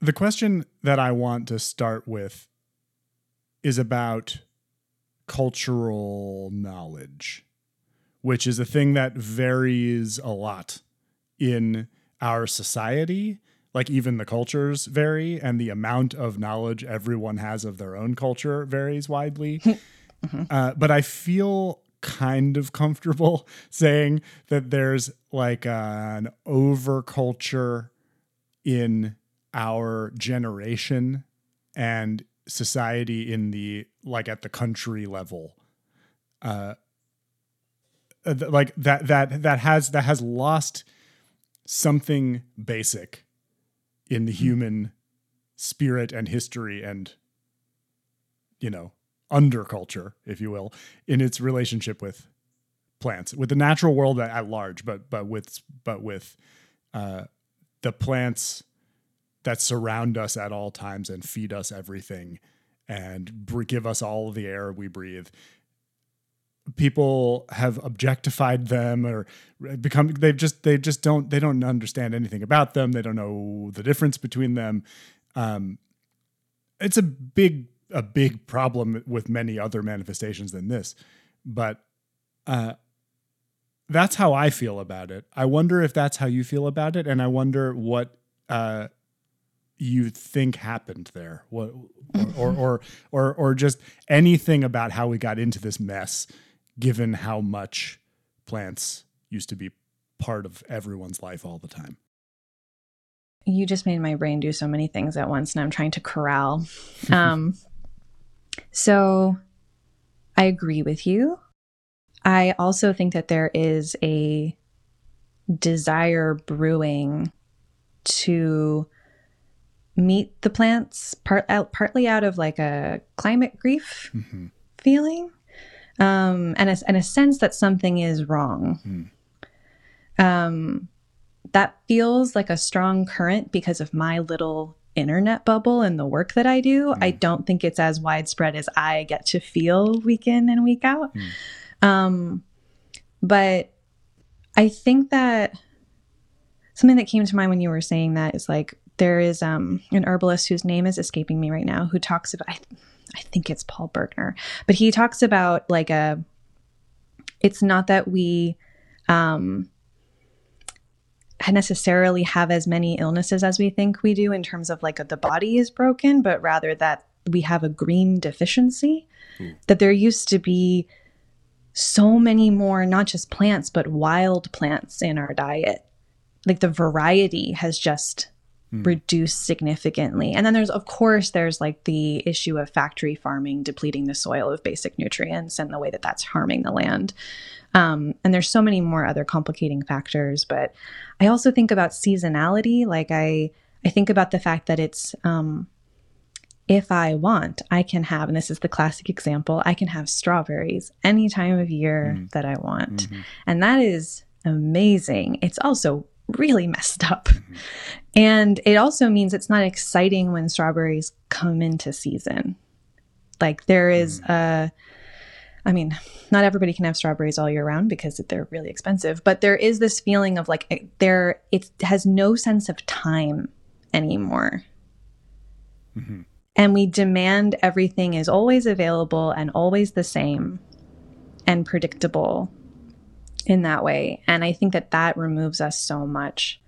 the question that I want to start with is about cultural knowledge, which is a thing that varies a lot in our society. Like, even the cultures vary, and the amount of knowledge everyone has of their own culture varies widely. mm-hmm. uh, but I feel kind of comfortable saying that there's like an overculture in our generation and society in the like at the country level uh, uh like that that that has that has lost something basic in the hmm. human spirit and history and you know underculture if you will in its relationship with plants with the natural world at, at large but but with but with uh the plants that surround us at all times and feed us everything and give us all the air we breathe. People have objectified them or become they've just they just don't they don't understand anything about them. They don't know the difference between them. Um, it's a big a big problem with many other manifestations than this but uh, that's how i feel about it. I wonder if that's how you feel about it and i wonder what uh, you think happened there? What or, or or or just anything about how we got into this mess given how much plants used to be part of everyone's life all the time? You just made my brain do so many things at once and i'm trying to corral. Um so i agree with you. I also think that there is a desire brewing to meet the plants part out, partly out of like a climate grief mm-hmm. feeling um, and, a, and a sense that something is wrong. Mm. Um, that feels like a strong current because of my little internet bubble and the work that I do. Mm. I don't think it's as widespread as I get to feel week in and week out. Mm. Um, but I think that something that came to mind when you were saying that is like there is um, an herbalist whose name is escaping me right now who talks about, I, I think it's Paul Bergner, but he talks about like a, it's not that we um, necessarily have as many illnesses as we think we do in terms of like a, the body is broken, but rather that we have a green deficiency, mm. that there used to be so many more, not just plants, but wild plants in our diet. Like the variety has just mm. reduced significantly. And then there's, of course, there's like the issue of factory farming depleting the soil of basic nutrients and the way that that's harming the land. Um, and there's so many more other complicating factors. But I also think about seasonality. Like I, I think about the fact that it's, um, if I want, I can have, and this is the classic example, I can have strawberries any time of year mm. that I want. Mm-hmm. And that is amazing. It's also really messed up. Mm-hmm. And it also means it's not exciting when strawberries come into season. Like there is mm. a I mean, not everybody can have strawberries all year round because they're really expensive, but there is this feeling of like there it has no sense of time anymore. Mm-hmm. And we demand everything is always available and always the same and predictable in that way. And I think that that removes us so much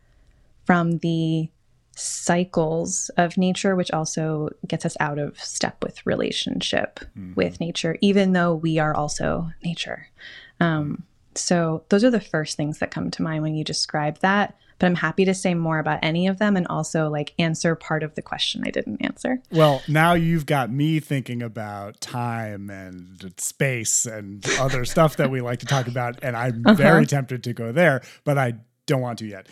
from the cycles of nature, which also gets us out of step with relationship mm-hmm. with nature, even though we are also nature. Um, so, those are the first things that come to mind when you describe that but I'm happy to say more about any of them and also like answer part of the question I didn't answer. Well, now you've got me thinking about time and space and other stuff that we like to talk about, and I'm uh-huh. very tempted to go there, but I don't want to yet.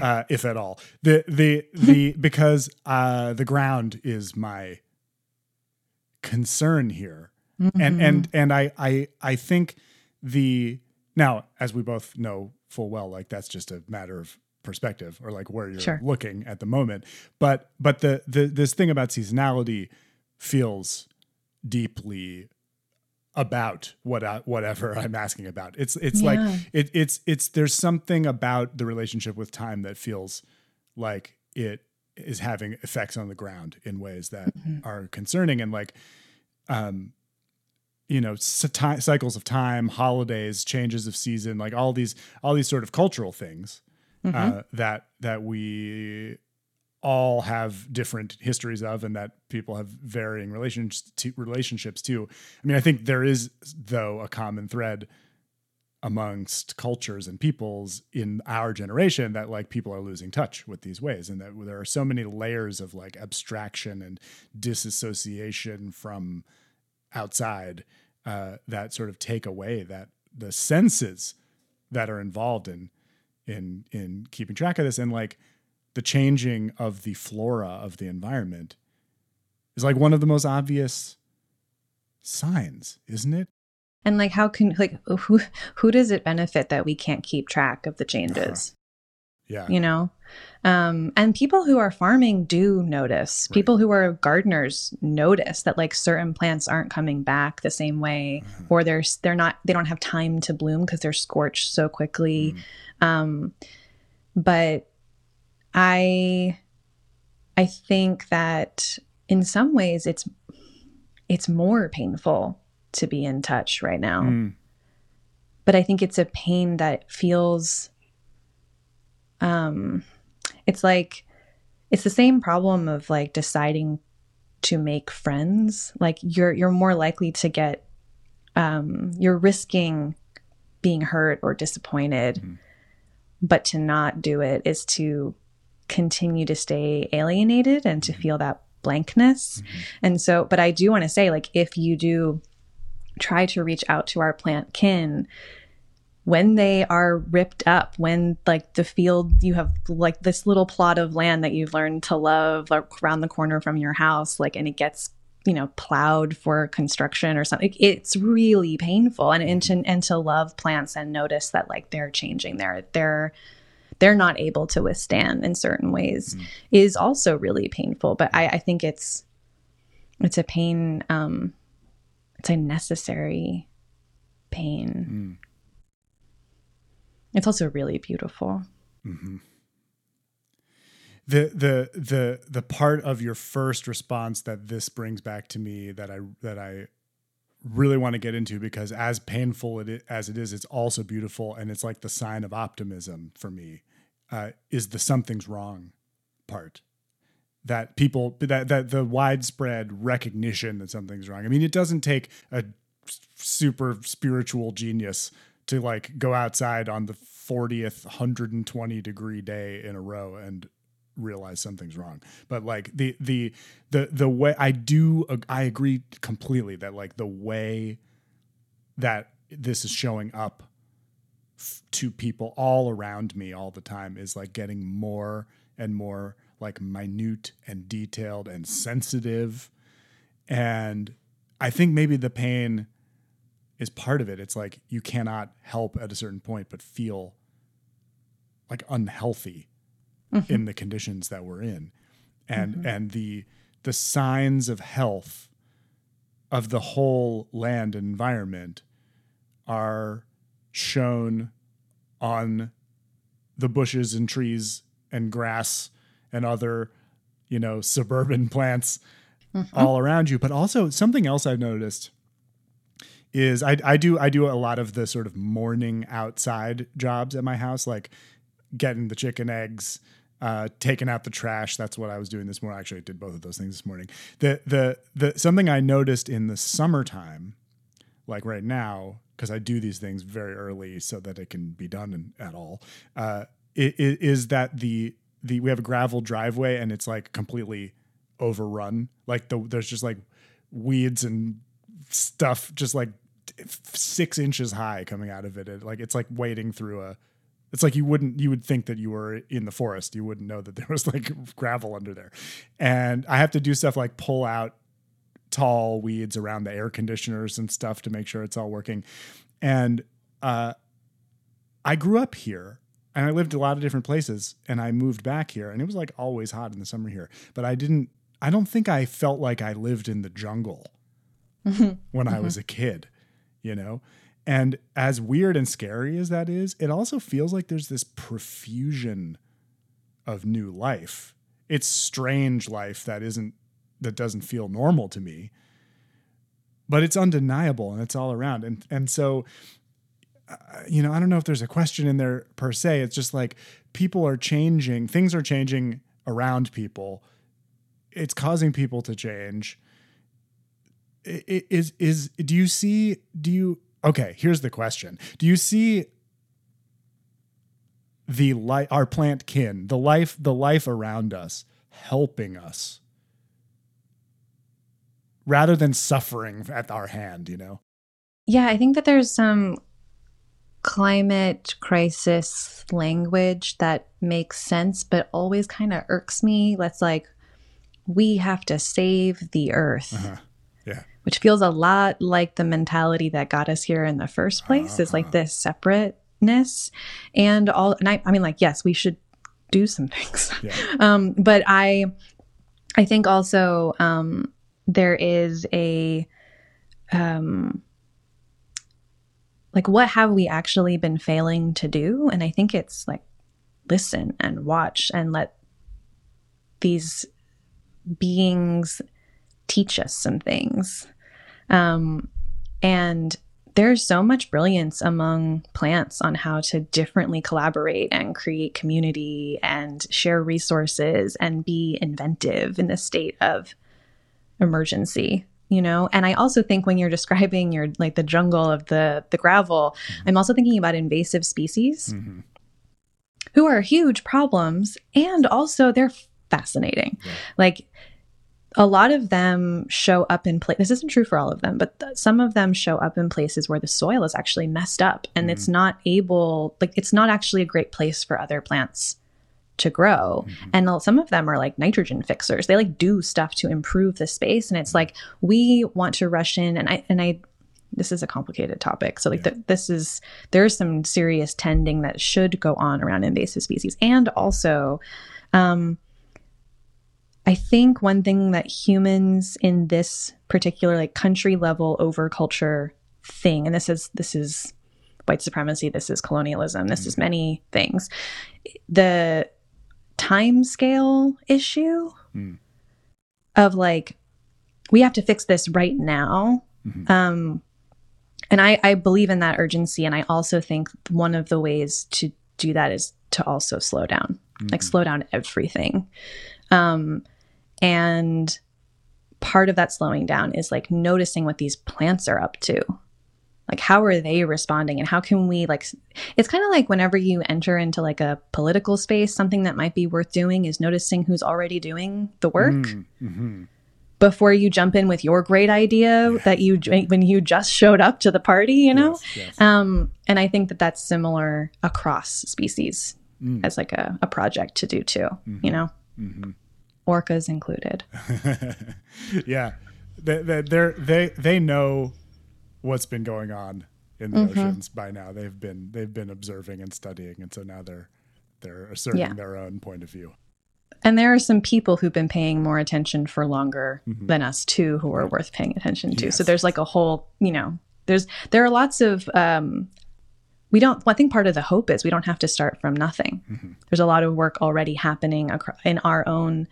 Uh, if at all, the the the because uh, the ground is my concern here, mm-hmm. and and and I I I think the now as we both know full well, like that's just a matter of perspective or like where you're sure. looking at the moment. But but the the this thing about seasonality feels deeply about what I, whatever I'm asking about. It's it's yeah. like it, it's it's there's something about the relationship with time that feels like it is having effects on the ground in ways that are concerning and like um you know cycles of time holidays changes of season like all these all these sort of cultural things uh, that that we all have different histories of and that people have varying relations to, relationships to. I mean i think there is though a common thread amongst cultures and peoples in our generation that like people are losing touch with these ways and that there are so many layers of like abstraction and disassociation from outside uh, that sort of take away that the senses that are involved in in in keeping track of this and like the changing of the flora of the environment is like one of the most obvious signs isn't it And like, how can like who who does it benefit that we can't keep track of the changes? Uh-huh. Yeah You know, um, and people who are farming do notice. Right. People who are gardeners notice that like certain plants aren't coming back the same way, Mhm. or they're they're not they don't have time to bloom because they're scorched so quickly. Mm. Um, but I I think that in some ways it's it's more painful to be in touch right now. Mm. But I think it's a pain that feels um it's like it's the same problem of like deciding to make friends. Like you're you're more likely to get um you're risking being hurt or disappointed. Mhm. But to not do it is to continue to stay alienated and to Mhm. feel that blankness. Mhm. And so, but I do want to say, like, if you do try to reach out to our plant kin, when they are ripped up, when like the field, you have like this little plot of land that you've learned to love like, around the corner from your house, like, and it gets, you know, plowed for construction or something, it's really painful. And, and, to, and to love plants and notice that like they're changing, they're, they're, they're not able to withstand in certain ways Mhm. is also really painful. But I, I think it's it's a pain. Um, it's a necessary pain. Mm. It's also really beautiful. Mhm. The the the the part of your first response that this brings back to me that I that I really want to get into because as painful it as it is, it's also beautiful and it's like the sign of optimism for me. Uh, is the something's wrong part that people that that the widespread recognition that something's wrong. I mean, it doesn't take a super spiritual genius to like go outside on the 40th 120 degree day in a row and realize something's wrong. But like the the the the way i do i agree completely that like the way that this is showing up f- to people all around me all the time is like getting more and more like minute and detailed and sensitive. And i think maybe the pain is part of it. It's like you cannot help at a certain point but feel like unhealthy mm-hmm. in the conditions that we're in. And mm-hmm. and the the signs of health of the whole land and environment are shown on the bushes and trees and grass and other you know suburban plants mm-hmm. all around you. But also something else i've noticed is I, I do I do a lot of the sort of morning outside jobs at my house, like getting the chicken eggs, uh, taking out the trash. That's what I was doing this morning. Actually, I did both of those things this morning. The the the something I noticed in the summertime, like right now, because I do these things very early so that it can be done in, at all. Uh, i- i- is that the the we have a gravel driveway and it's like completely overrun. Like the there's just like weeds and stuff just like six inches high coming out of it. it. Like it's like wading through a. It's like you wouldn't you would think that you were in the forest. You wouldn't know that there was like gravel under there, and I have to do stuff like pull out tall weeds around the air conditioners and stuff to make sure it's all working. And uh, I grew up here and I lived a lot of different places and I moved back here and it was like always hot in the summer here. But I didn't, I don't think I felt like I lived in the jungle when I was a kid, you know? And as weird and scary as that is, it also feels like there's this profusion of new life. It's strange life that isn't that doesn't feel normal to me but it's undeniable and it's all around. And and so uh, you know i don't know if there's a question in there per se. It's just like people are changing things are changing around people. It's causing people to change is is do you see do you okay here's the question do you see the life our plant kin the life the life around us helping us rather than suffering at our hand you know Yeah, I think that there's some climate crisis language that makes sense, but always kind of irks me. let's like, we have to save the earth, Uh-huh. Which feels a lot like the mentality that got us here in the first place. Is like this separateness. And all, and I, I mean, like, yes, we should do some things. Yeah. um, but I, I think also um, there is a, um, like what have we actually been failing to do and i think it's like listen and watch and let these beings teach us some things um, and there's so much brilliance among plants on how to differently collaborate and create community and share resources and be inventive in the state of emergency you know and i also think when you're describing your like the jungle of the the gravel i'm also thinking about invasive species Mhm. who are huge problems and also they're fascinating Yeah. like a lot of them show up in place this isn't true for all of them but th- some of them show up in places where the soil is actually messed up and it's not able like it's not actually a great place for other plants to grow. And uh, some of them are like nitrogen fixers. They like do stuff to improve the space and it's like we want to rush in and i and i this is a complicated topic. So like th- this is there's some serious tending that should go on around invasive species and also um i think one thing that humans in this particular like country level over culture thing and this is this is white supremacy this is colonialism this is many things the time scale issue Mm. of like we have to fix this right now Mhm. um and I, I believe in that urgency and i also think one of the ways to do that is to also slow down like Mhm. slow down everything um and part of that slowing down is like noticing what these plants are up to like how are they responding and how can we like it's kind of like whenever you enter into like a political space something that might be worth doing is noticing who's already doing the work Mm, mhm. before you jump in with your great idea that you when you just showed up to the party you know Yes, yes. um and i think that that's similar across species Mm. as like a, a project to do too Mhm. you know Mhm. Orcas included yeah, they, they, they're, they they know what's been going on in the Mhm. oceans by now. They've been they've been observing and studying, and so now they're they're asserting Yeah. their own point of view. and there are some people who've been paying more attention for longer Mhm. than us too who are worth paying attention to so there's like a whole you know there's there are lots of um we don't i think part of the hope is we don't have to start from nothing Mhm. there's a lot of work already happening acro- in our own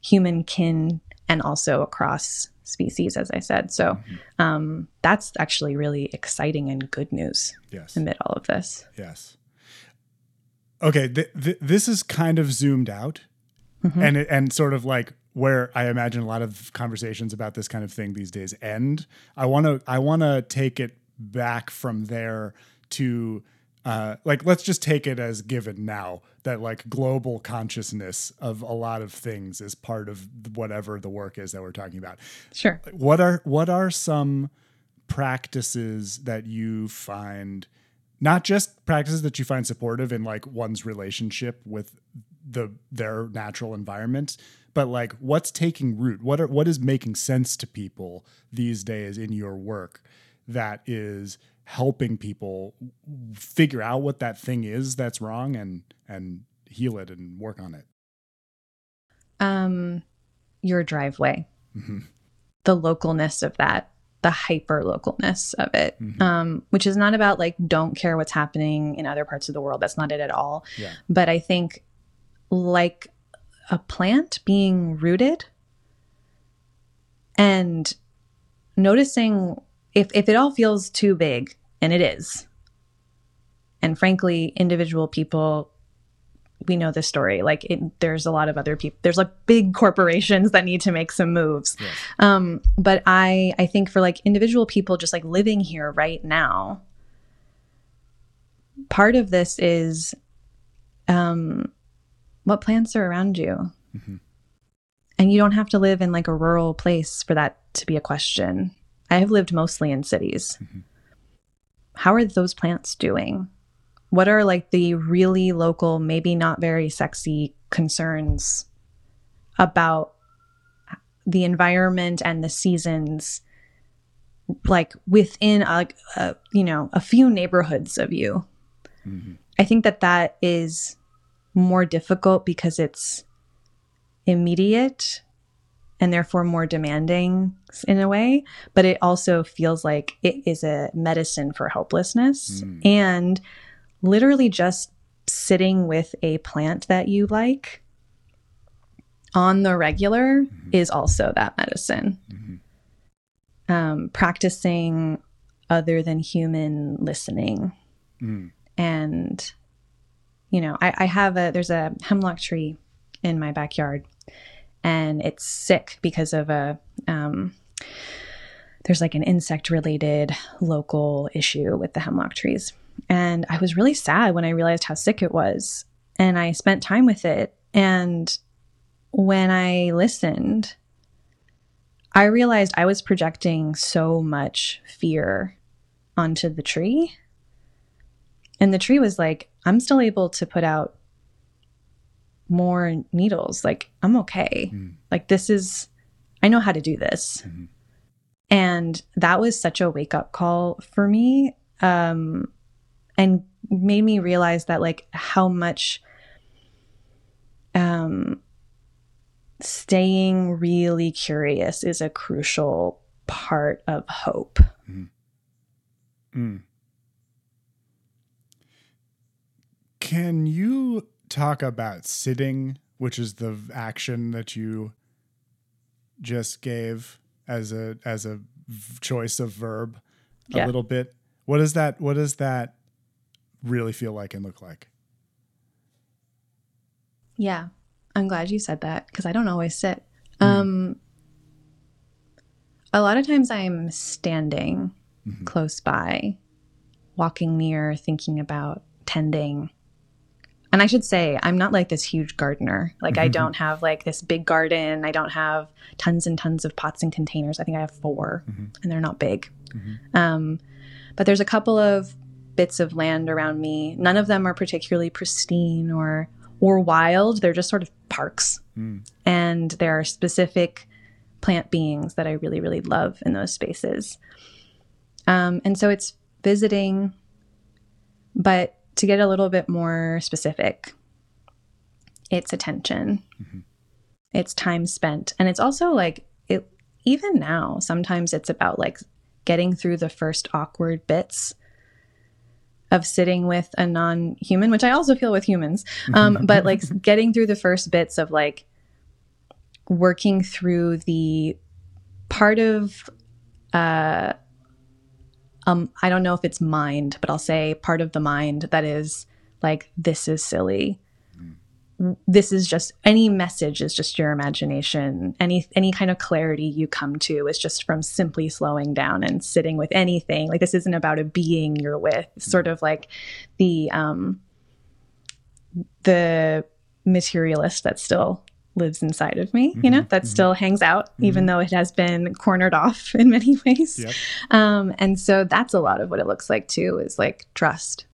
human kin and also across species as i said so Mhm. um, that's actually really exciting and good news Yes, amid all of this yes. Okay, th- th- this is kind of zoomed out, Mhm. and it, and sort of like where I imagine a lot of conversations about this kind of thing these days end. I want to I want to take it back from there to uh, like let's just take it as given now that like global consciousness of a lot of things is part of whatever the work is that we're talking about. sure What are what are some practices that you find not just practices that you find supportive in like one's relationship with the their natural environment, but like what's taking root? What are what is making sense to people these days in your work that is helping people figure out what that thing is that's wrong and and heal it and work on it. um, your driveway Mhm. the localness of that the hyper localness of it Mhm. um, which is not about like don't care what's happening in other parts of the world that's not it at all Yeah. but i think like a plant being rooted and noticing if, if it all feels too big, and it is. And frankly, individual people, we know this story. Like, it, there's a lot of other people. There's like big corporations that need to make some moves. Yes. Um, but I, I think for like individual people, just like living here right now, part of this is, um, what plants are around you. And you don't have to live in like a rural place for that to be a question. I have lived mostly in cities. Mm-hmm. How are those plants doing? What are like the really local, maybe not very sexy concerns about the environment and the seasons like within uh, a, a uh, you know a few neighborhoods of you mm-hmm. i think that that is more difficult because it's immediate and therefore more demanding in a way but it also feels like it is a medicine for hopelessness and literally just sitting with a plant that you like on the regular is also that medicine. Um, practicing other than human listening Mm. and you know I, I have a there's a hemlock tree in my backyard and it's sick because of a um, there's like an insect related local issue with the hemlock trees. And i was really sad when i realized how sick it was and i spent time with it. And when i listened i realized i was projecting so much fear onto the tree. And the tree was like i'm still able to put out more needles. Like i'm okay. Like this is i know how to do this. And that was such a wake up call for me um and made me realize that like how much um staying really curious is a crucial part of hope. Mm. Can you talk about sitting, which is the action that you just gave as a as a v- choice of verb a little bit? What does that what does that really feel like and look like? Yeah, I'm glad you said that because I don't always sit. Um, a lot of times I'm standing close by, walking near, thinking about tending. And I should say, I'm not like this huge gardener. Like, I don't have like this big garden. I don't have tons and tons of pots and containers. I think I have 4 and they're not big. Um, but there's a couple of bits of land around me. None of them are particularly pristine or or wild. They're just sort of parks. Mm. And there are specific plant beings that I really, really love in those spaces. Um, and so it's visiting, but to get a little bit more specific, it's attention, it's time spent. And it's also like, it, even now, sometimes it's about like getting through the first awkward bits of sitting with a non-human which i also feel with humans um, but like getting through the first bits of like working through the part of uh um i don't know if it's mind but i'll say part of the mind that is like this is silly. This is just any message is just your imagination. Any any kind of clarity you come to is just from simply slowing down and sitting with anything. Like this isn't about a being you're with. It's sort of like the um the materialist that's still lives inside of me you know mm-hmm, that mm-hmm. still hangs out even mm-hmm. though it has been cornered off in many ways. Yep. um and so that's a lot of what it looks like too is like trust